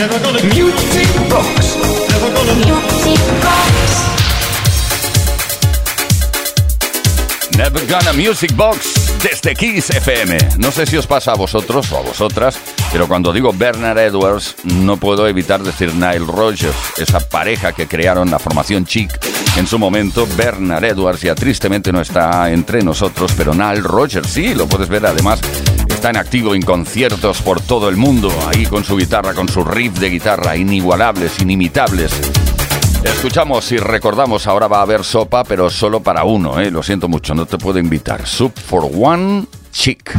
Music Box. Music Box. Never Gonna Music Box desde Kiss FM. No sé si os pasa a vosotros o a vosotras, pero cuando digo Bernard Edwards no puedo evitar decir Nile Rogers, esa pareja que crearon la formación Chic en su momento. Bernard Edwards ya tristemente no está entre nosotros, pero Nile Rogers sí, lo puedes ver además. En activo en conciertos por todo el mundo, ahí con su guitarra, con su riff de guitarra, inigualables, inimitables. Escuchamos y recordamos, ahora va a haber sopa, pero solo para uno, ¿eh? lo siento mucho, no te puedo invitar. Soup for one chick.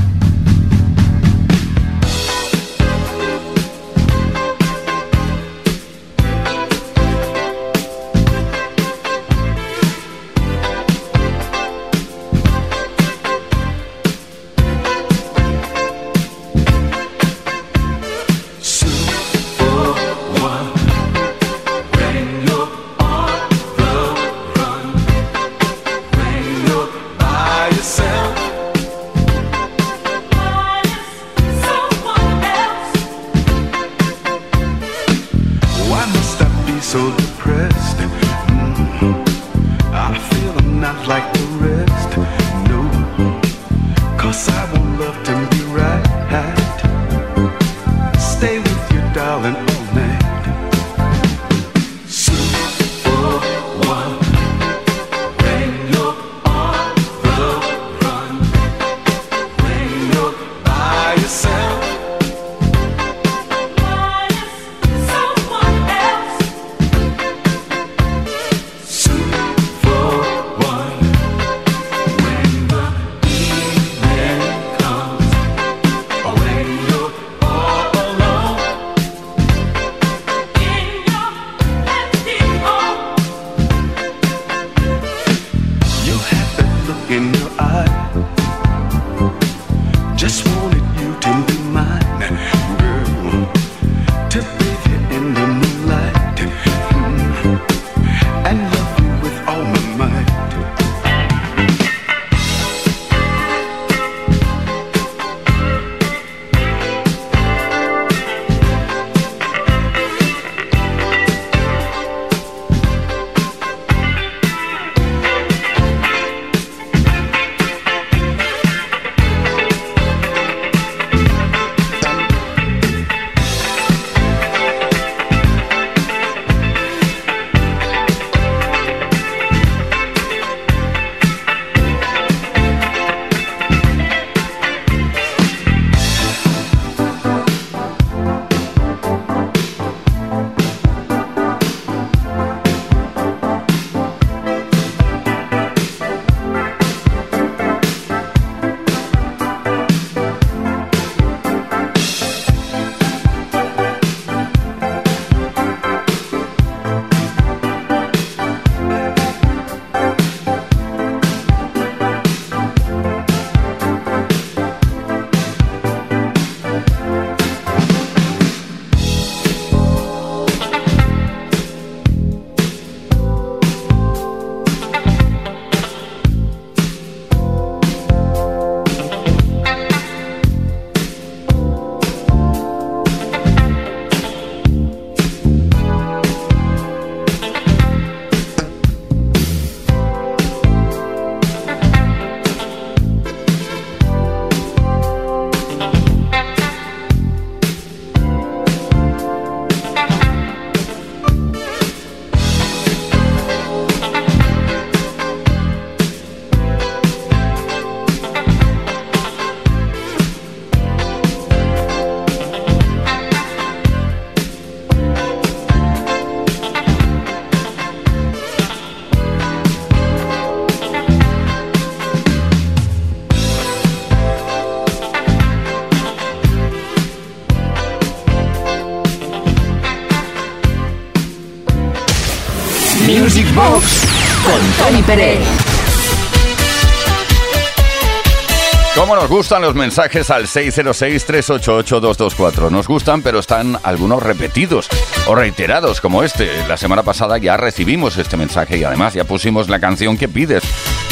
¿Cómo nos gustan los mensajes al 606-388-224? Nos gustan, pero están algunos repetidos o reiterados, como este. La semana pasada ya recibimos este mensaje y además ya pusimos la canción que pides.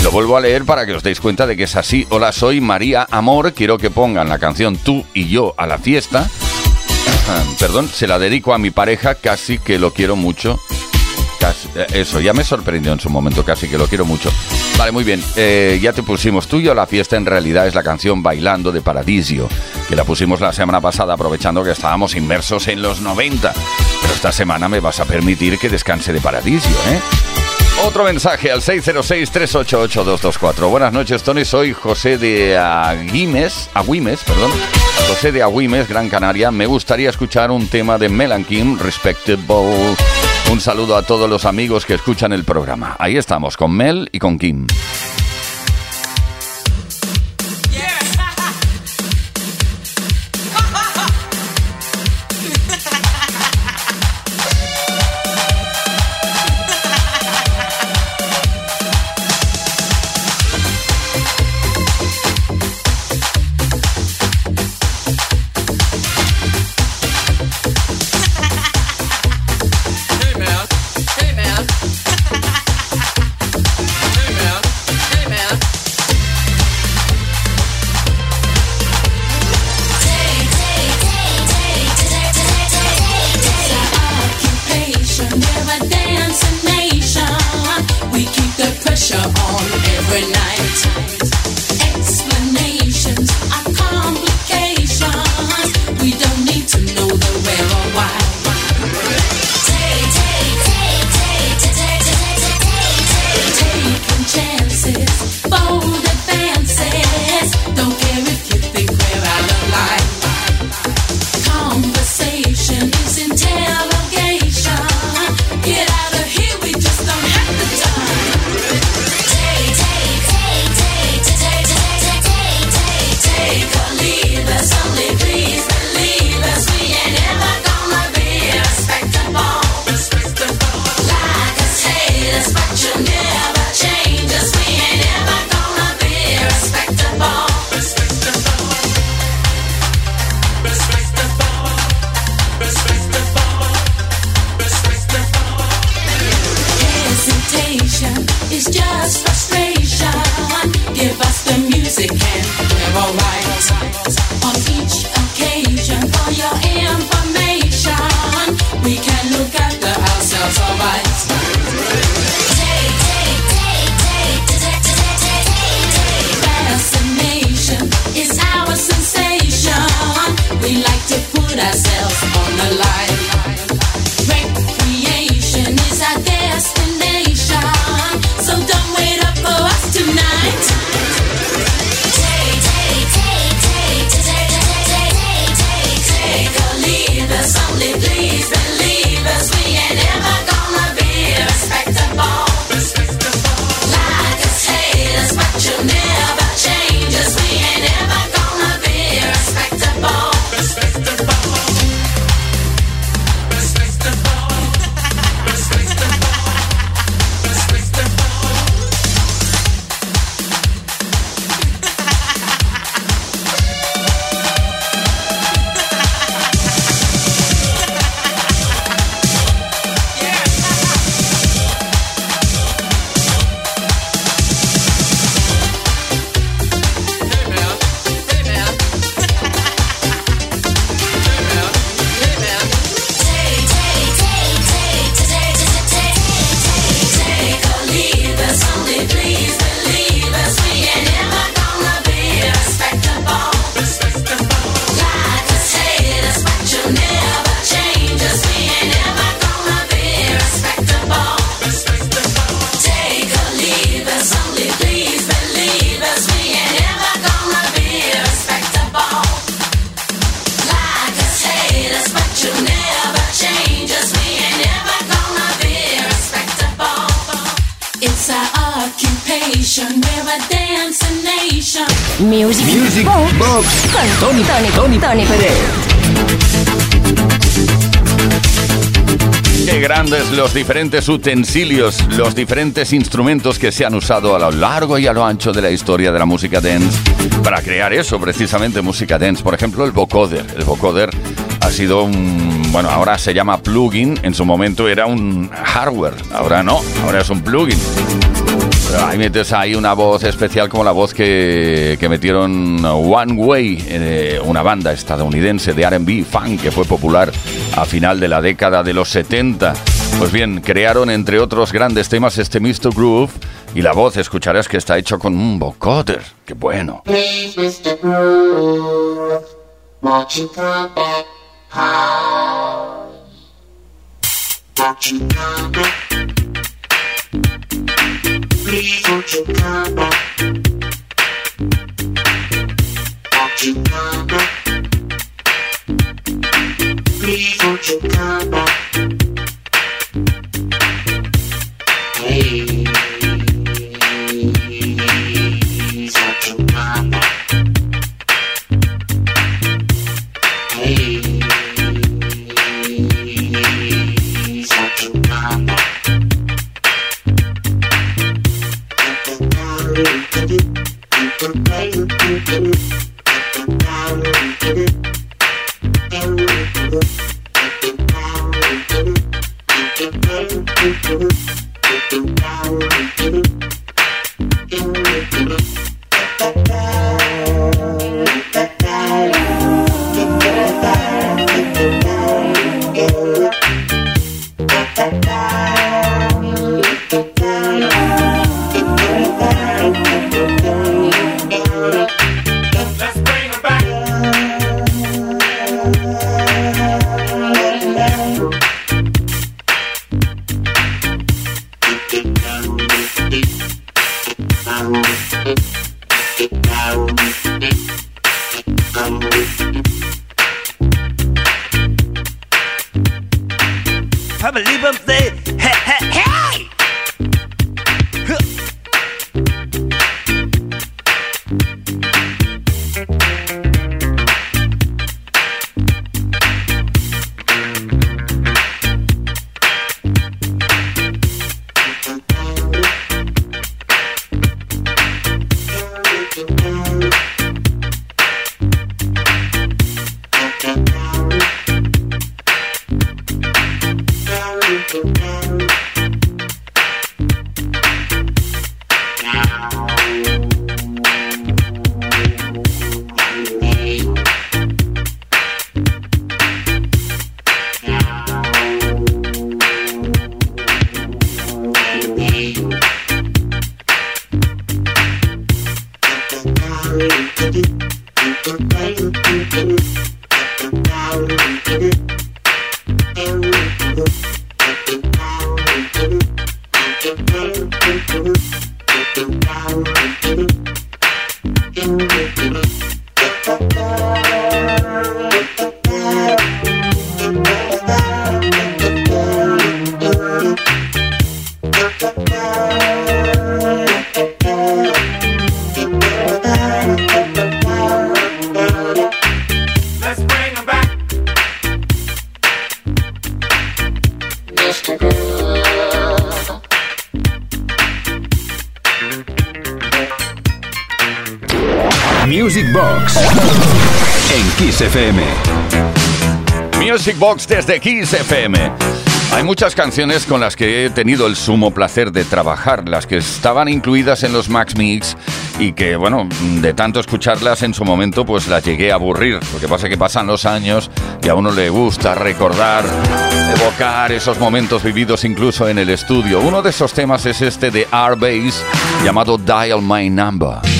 Lo vuelvo a leer para que os deis cuenta de que es así. Hola, soy María Amor. Quiero que pongan la canción Tú y yo a la fiesta perdón, se la dedico a mi pareja, casi que lo quiero mucho. Eh, eso, ya me sorprendió en su momento, casi que lo quiero mucho. Vale, muy bien. Eh, ya te pusimos tuyo. La fiesta en realidad es la canción Bailando de Paradisio, que la pusimos la semana pasada aprovechando que estábamos inmersos en los 90. Pero esta semana me vas a permitir que descanse de Paradisio, ¿eh? Otro mensaje al 606-388-224. Buenas noches, Tony. Soy José de Agüimes, Agüimes, perdón. José de Agüimes, Gran Canaria. Me gustaría escuchar un tema de Melanchim, Respectable. Un saludo a todos los amigos que escuchan el programa. Ahí estamos, con Mel y con Kim. Diferentes utensilios, los diferentes instrumentos que se han usado a lo largo y a lo ancho de la historia de la música dance para crear eso, precisamente música dance. Por ejemplo, el vocoder. El vocoder ha sido un, bueno, ahora se llama plugin, en su momento era un hardware, ahora no, ahora es un plugin. Ahí metes ahí una voz especial como la voz que, que metieron One Way, eh, una banda estadounidense de RB, funk, que fue popular a final de la década de los 70. Pues bien, crearon entre otros grandes temas este Mr. Groove y la voz escucharás que está hecho con un vocoder. ¡Qué bueno! Please something Music Box desde Kiss FM. Hay muchas canciones con las que he tenido el sumo placer de trabajar, las que estaban incluidas en los Max Mix y que, bueno, de tanto escucharlas en su momento, pues las llegué a aburrir. Lo que pasa es que pasan los años y a uno le gusta recordar, evocar esos momentos vividos incluso en el estudio. Uno de esos temas es este de R-Bass llamado Dial My Number.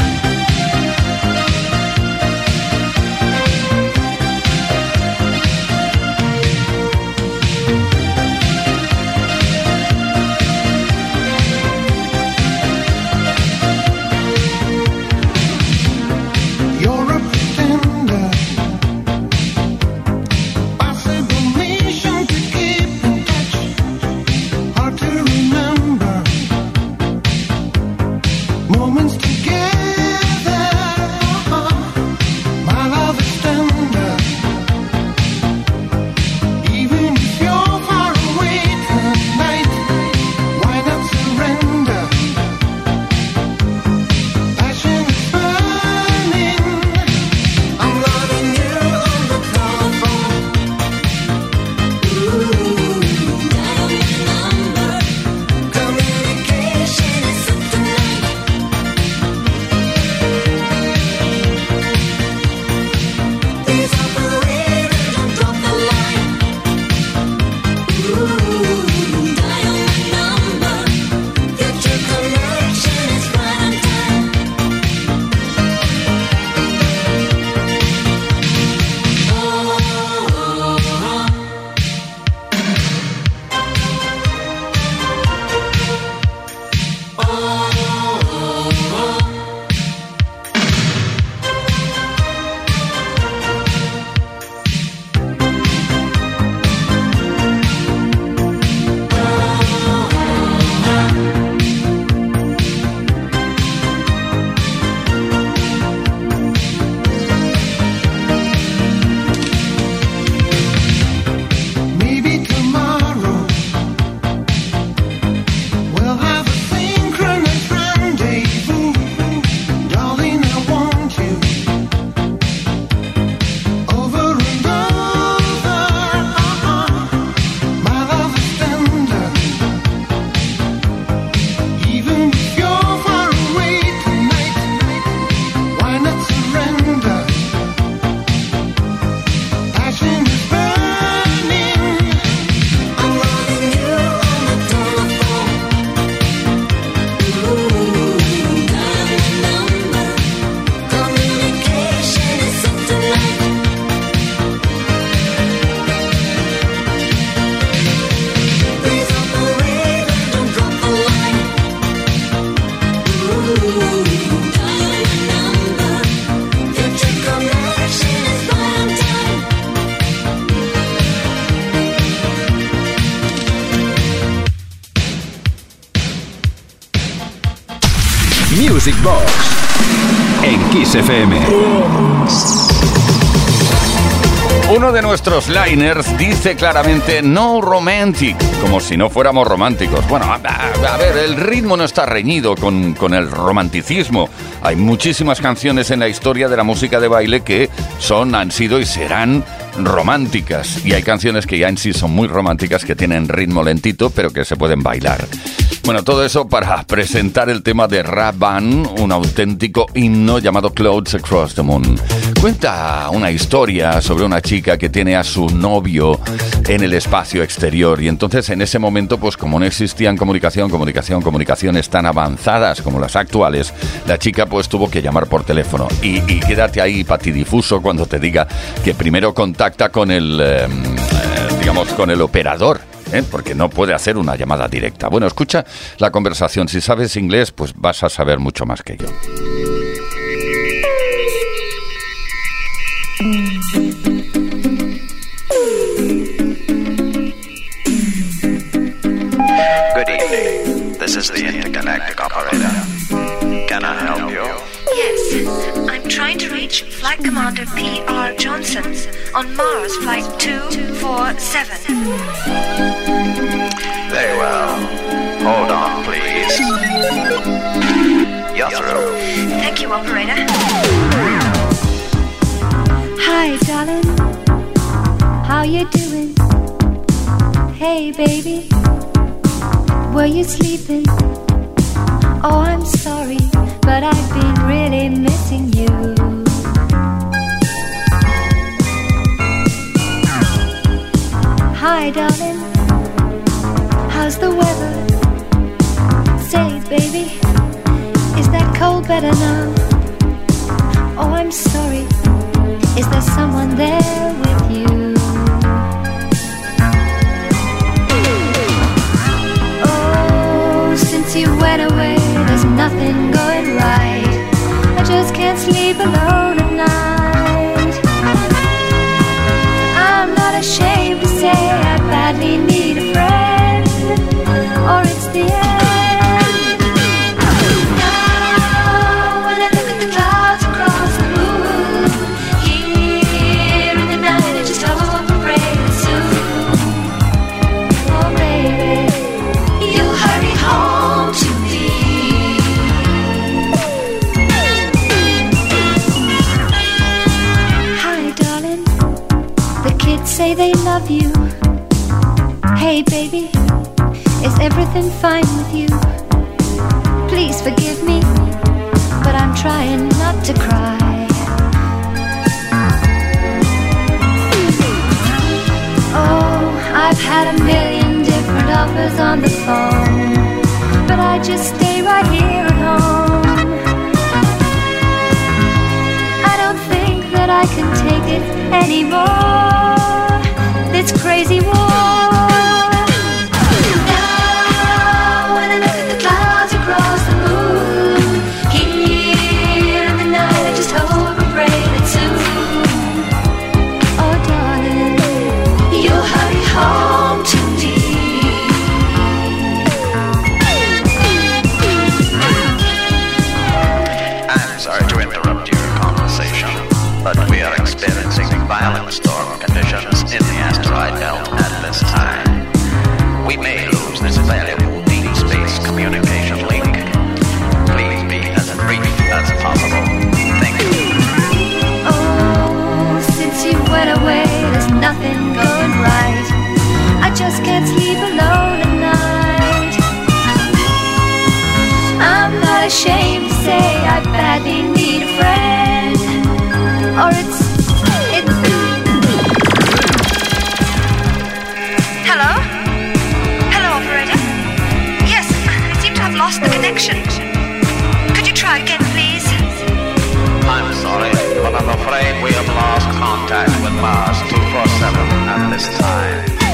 En Kiss. Uno de nuestros liners dice claramente no romantic, como si no fuéramos románticos. Bueno, a, ver, el ritmo no está reñido con, con, el romanticismo. Hay muchísimas canciones en la historia de la música de baile que son, han sido y serán románticas. Y hay canciones que ya en sí son muy románticas, que tienen ritmo lentito, pero que se pueden bailar. Bueno, todo eso para presentar el tema de Raban, un auténtico himno llamado Clouds Across the Moon. Cuenta una historia sobre una chica que tiene a su novio en el espacio exterior y entonces en ese momento, pues como no existían comunicación, comunicación, comunicaciones tan avanzadas como las actuales, la chica pues tuvo que llamar por teléfono y, quédate ahí patidifuso cuando te diga que primero contacta con el, em, eh, digamos, con el operador ¿eh? porque no puede hacer una llamada directa. Bueno, escucha la conversación. Si sabes inglés, pues vas a saber mucho más que yo. Good evening. This is the intergalactic operator. Can I help you? Yes, trying to reach Flight Commander P.R. Johnson on Mars Flight 247. Very well. Hold on, please. You're through. Thank you, operator. Hi, darling. How you doing? Hey, baby. Were you sleeping? Oh, I'm sorry, but I've been really missing you. Hi, darling. How's the weather? Say, baby, is that cold better now? Oh, I'm sorry. Is there someone there with you? Oh, since you went away, sleep alone at night. I'm not ashamed to say I badly need everything fine with you? Please forgive me, but I'm trying not to cry. Oh, I've had a million different offers on the phone, but I just stay right here at home. I don't think that I can take it anymore. This crazy war. We may lose this valuable deep space communication link. Please be as brief as possible. Thank you. Oh, since you went away, there's nothing going right. I just can't sleep alone at night. I'm not ashamed to say I badly need a friend or a afraid we have lost contact with Mars 247 at this time.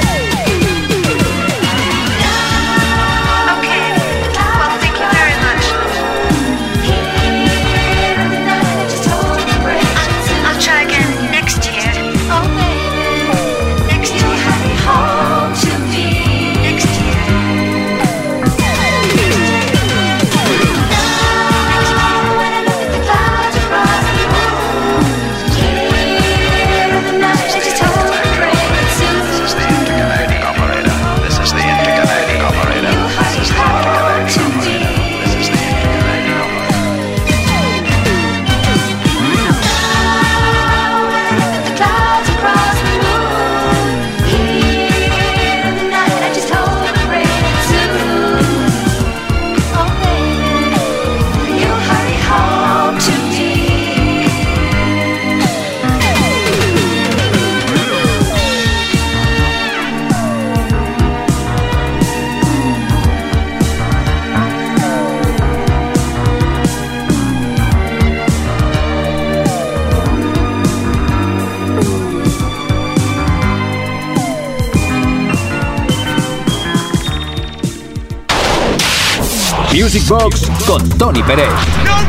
Box con Tony Pérez. No.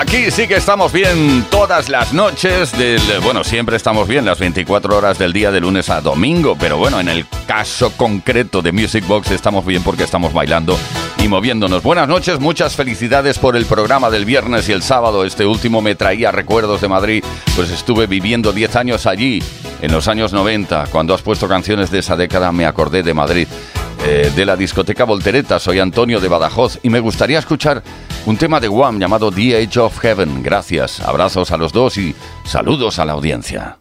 Aquí sí que estamos bien todas las noches del... Bueno, siempre estamos bien las 24 horas del día de lunes a domingo, pero bueno, en el caso concreto de Music Box estamos bien porque estamos bailando y moviéndonos. Buenas noches, muchas felicidades por el programa del viernes y el sábado. Este último me traía recuerdos de Madrid, pues estuve viviendo 10 años allí, en los años 90. Cuando has puesto canciones de esa década me acordé de Madrid. Eh, de la discoteca Voltereta. Soy Antonio de Badajoz y me gustaría escuchar un tema de Wham llamado The Age of Heaven. Gracias, abrazos a los dos y saludos a la audiencia.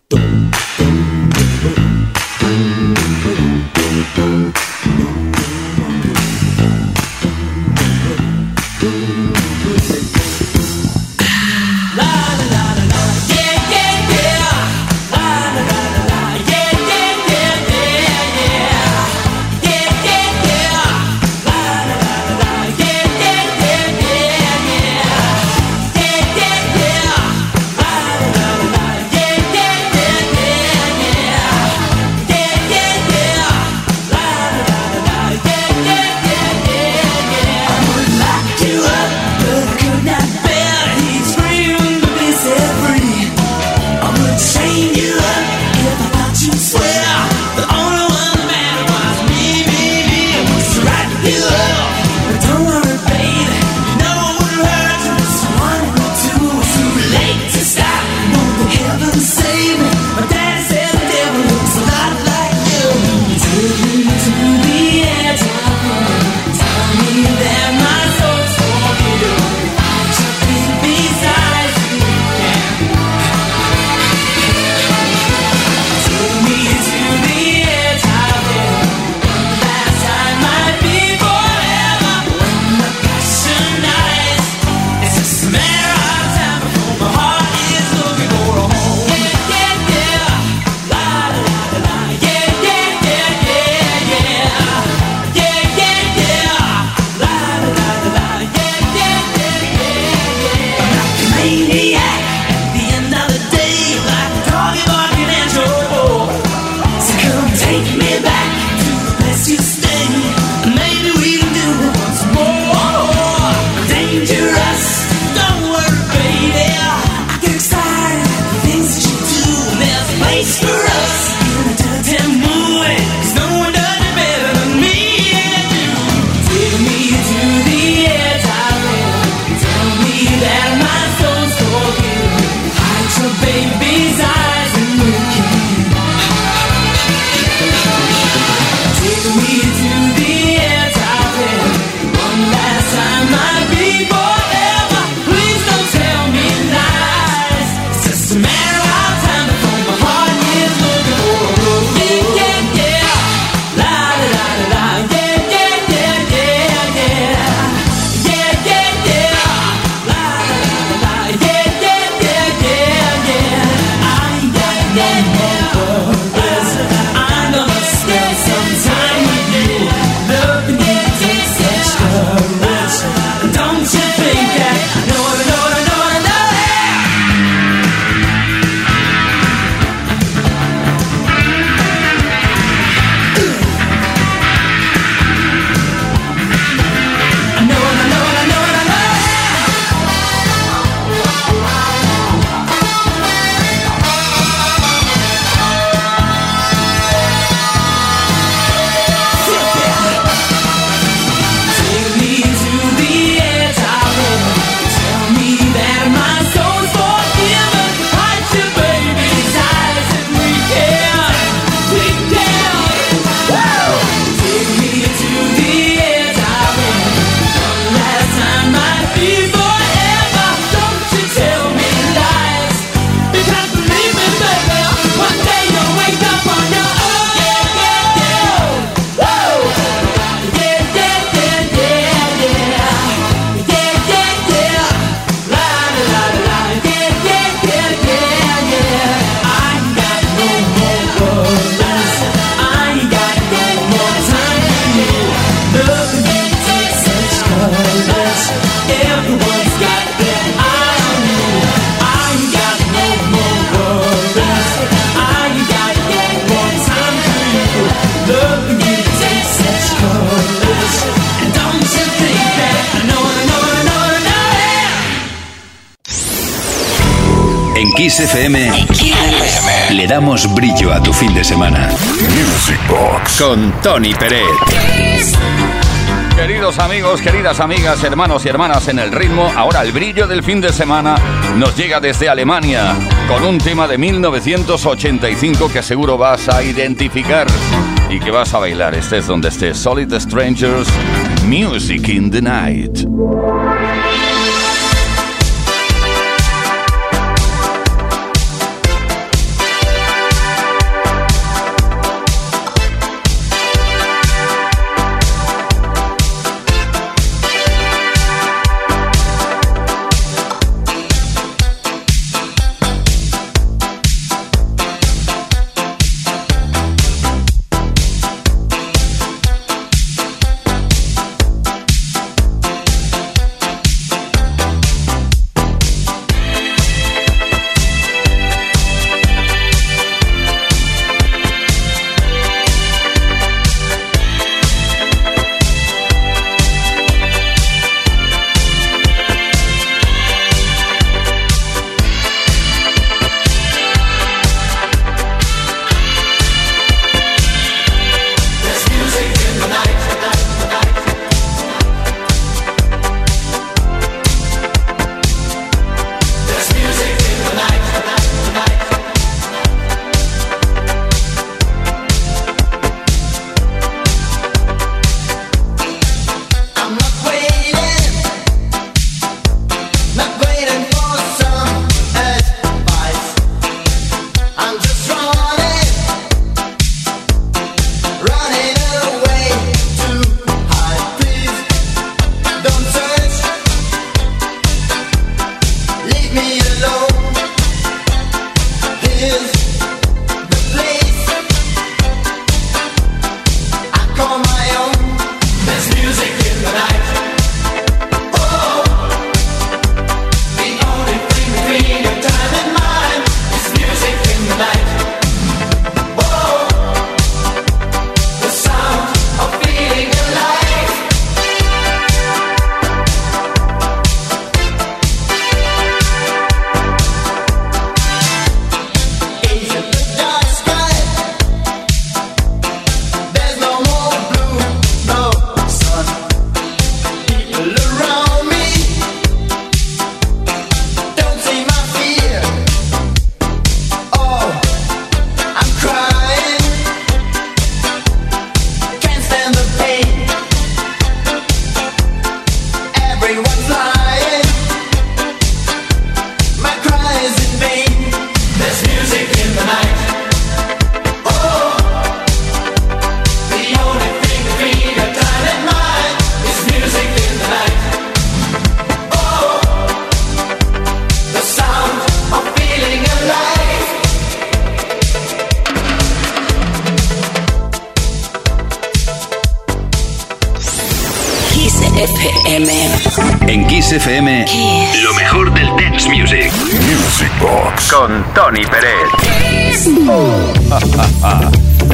Con Tony Pérez. Queridos amigos, queridas amigas, hermanos y hermanas en el ritmo, ahora el brillo del fin de semana nos llega desde Alemania con un tema de 1985 que seguro vas a identificar y que vas a bailar, estés donde estés. Solid Strangers, Music in the Night. Lo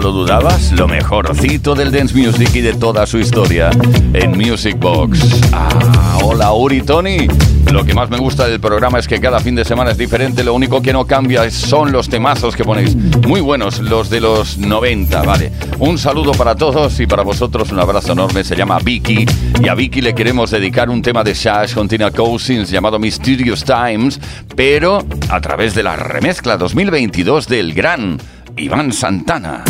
dudabas? Lo mejorcito del dance music y de toda su historia en Music Box. Ah, hola Uri Tony. Lo que más me gusta del programa es que cada fin de semana es diferente. Lo único que no cambia son los temazos que ponéis. Muy buenos, los de los 90, vale. Un saludo para todos y para vosotros un abrazo enorme. Se llama Vicky y a Vicky le queremos dedicar un tema de Shash con Tina Cousins llamado Mysterious Times, pero a través de la remezcla 2022 del gran Iván Santana.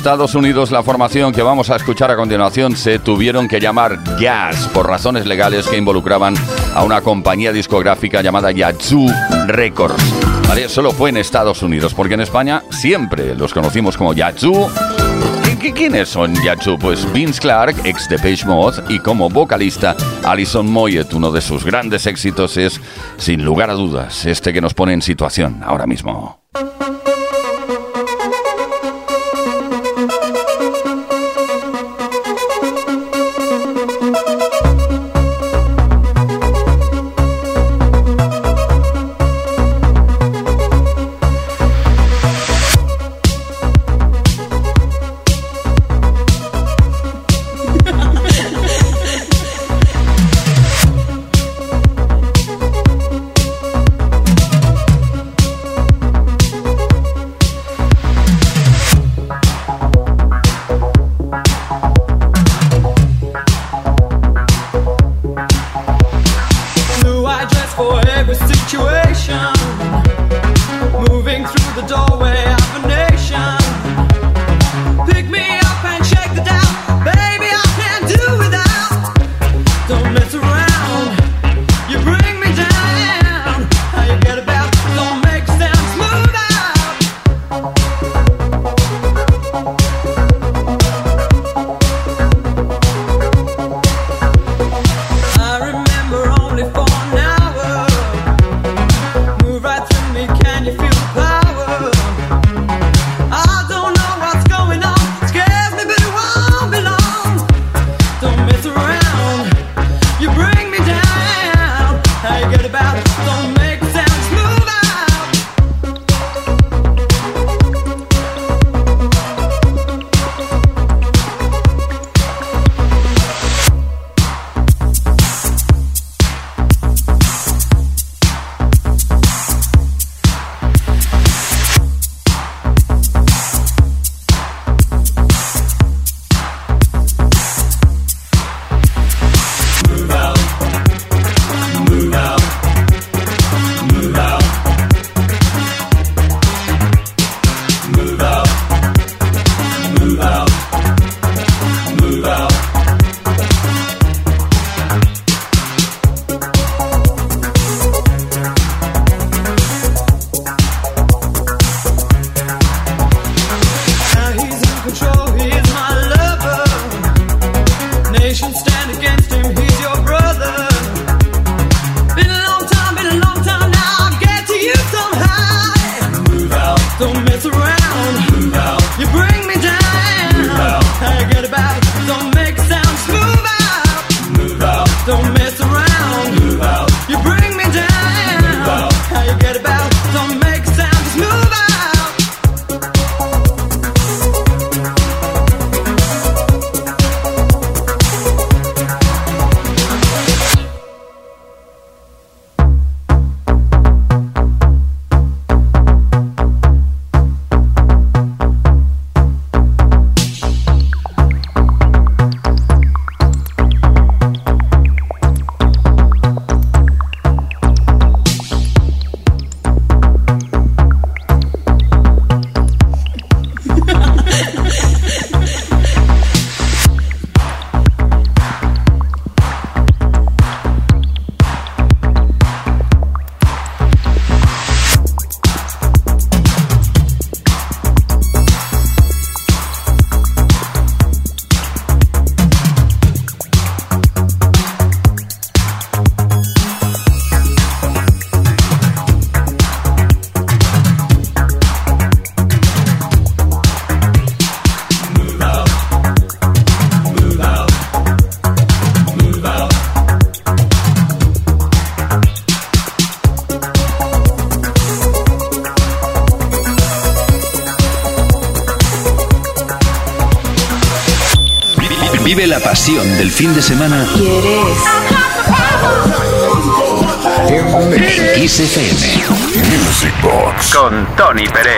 Estados Unidos la formación que vamos a escuchar a continuación se tuvieron que llamar Jazz por razones legales que involucraban a una compañía discográfica llamada Yazoo Records. ¿Vale? Solo fue en Estados Unidos, porque en España siempre los conocimos como Yazoo. ¿Y qué- ¿Quiénes son Yazoo? Pues Vince Clark, ex de Page Mode, y como vocalista Alison Moyet. Uno de sus grandes éxitos es, sin lugar a dudas, este que nos pone en situación ahora mismo. Fin de semana en Kiss FM. Music Box. con Tony Pérez.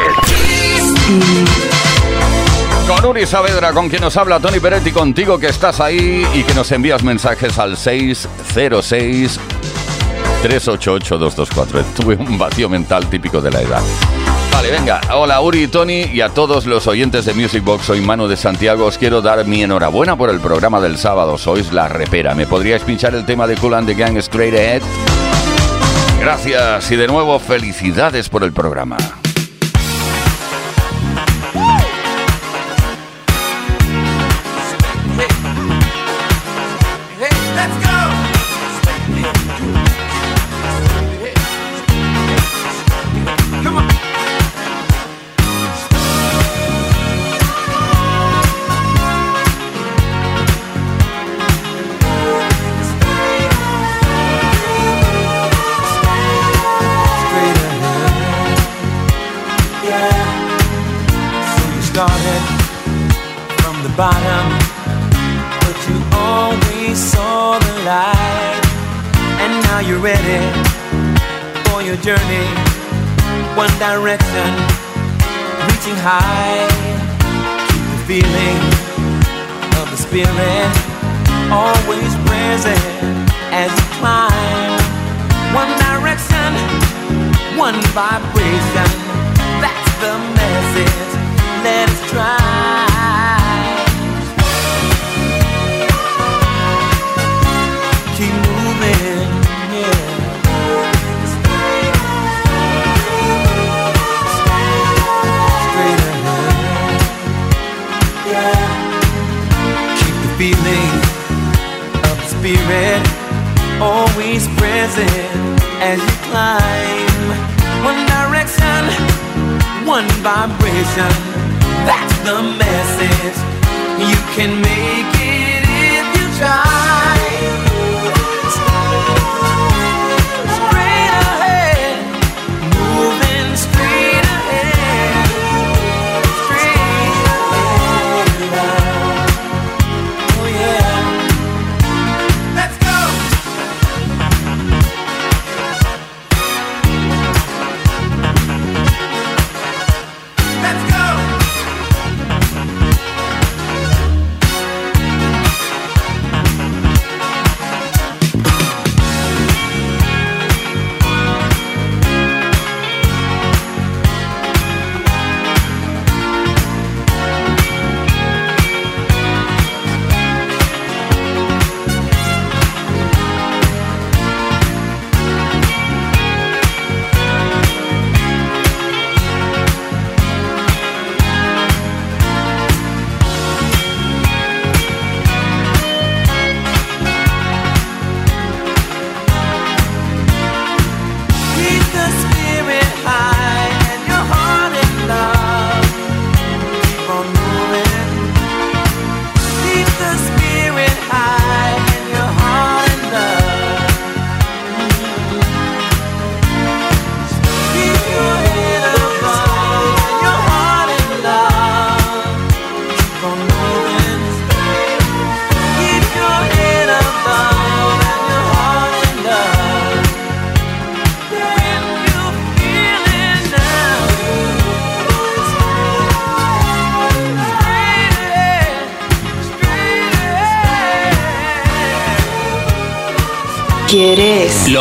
Con Uri Saavedra, con quien nos habla Tony Peretti, contigo que estás ahí y que nos envías mensajes al 606 388 224. Tuve un vacío mental típico de la edad. Vale, venga. Hola Uri Tony y a todos los oyentes de Music Box. Soy Manu de Santiago. Os quiero dar mi enhorabuena por el programa del sábado. Sois la repera. ¿Me podríais pinchar el tema de Cool and the Gang Straight Ahead? Gracias y de nuevo felicidades por el programa. High. Keep the feeling of the spirit always present as you climb. One direction, one vibration. That's the message. Let us try. Spirit always present as you climb. One direction, one vibration. That's the message. You can make it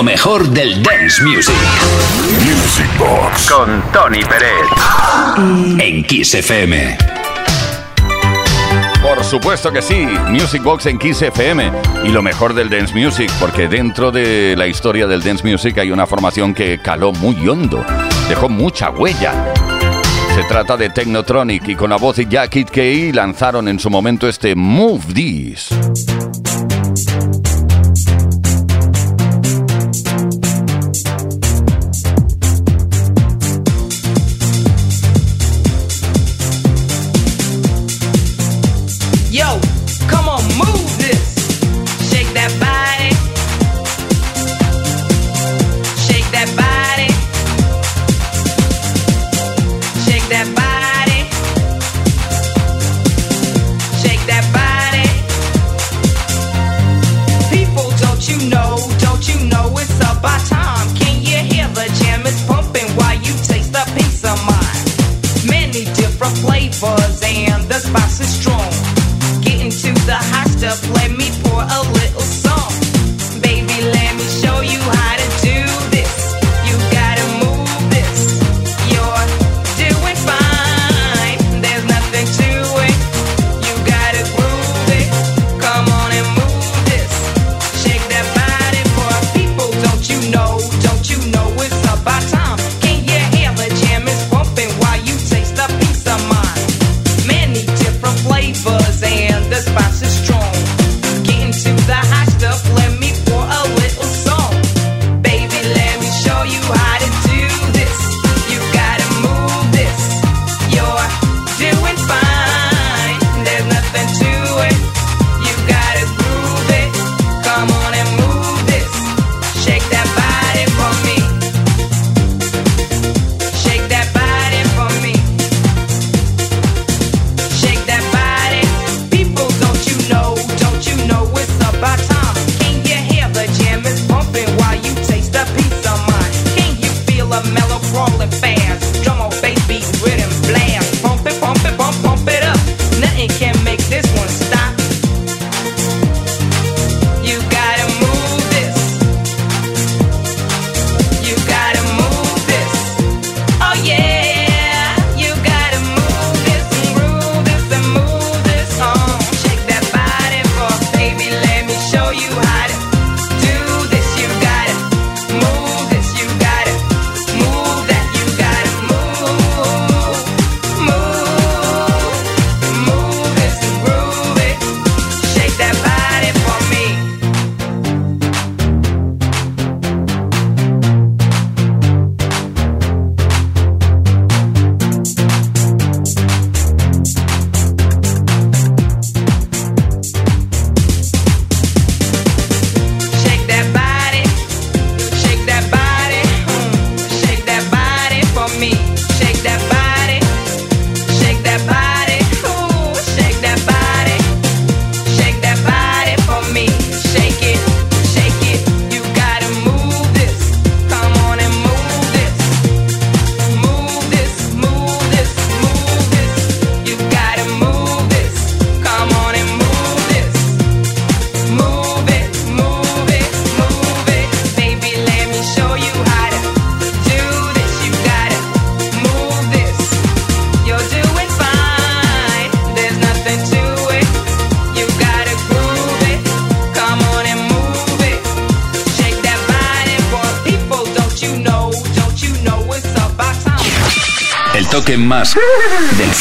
Lo mejor del dance music Music Box. Con Tony Pérez. en Kiss FM. Por supuesto que sí, Music Box en Kiss FM y lo mejor del dance music, porque dentro de la historia del dance music hay una formación que caló muy hondo, dejó mucha huella. Se trata de Technotronic y con la voz de Jack Kid Kay lanzaron en su momento este Move This.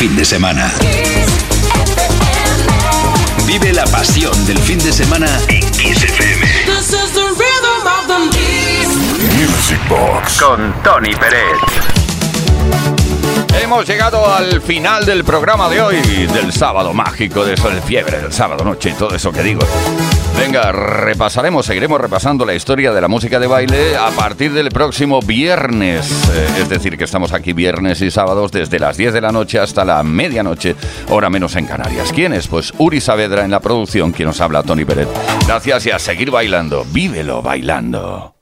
fin de semana. Vive la pasión del fin de semana en Kiss FM. Music Box con Tony Pérez. Hemos llegado al final del programa de hoy, del sábado mágico, de eso, el fiebre del sábado noche y todo eso que digo. Venga, repasaremos, seguiremos repasando la historia de la música de baile a partir del próximo viernes. Eh, es decir, que estamos aquí viernes y sábados desde las 10 de la noche hasta la medianoche, hora menos en Canarias. ¿Quién es? Pues Uri Saavedra en la producción, quien nos habla, Tony Pérez. Gracias y a seguir bailando. Vívelo bailando.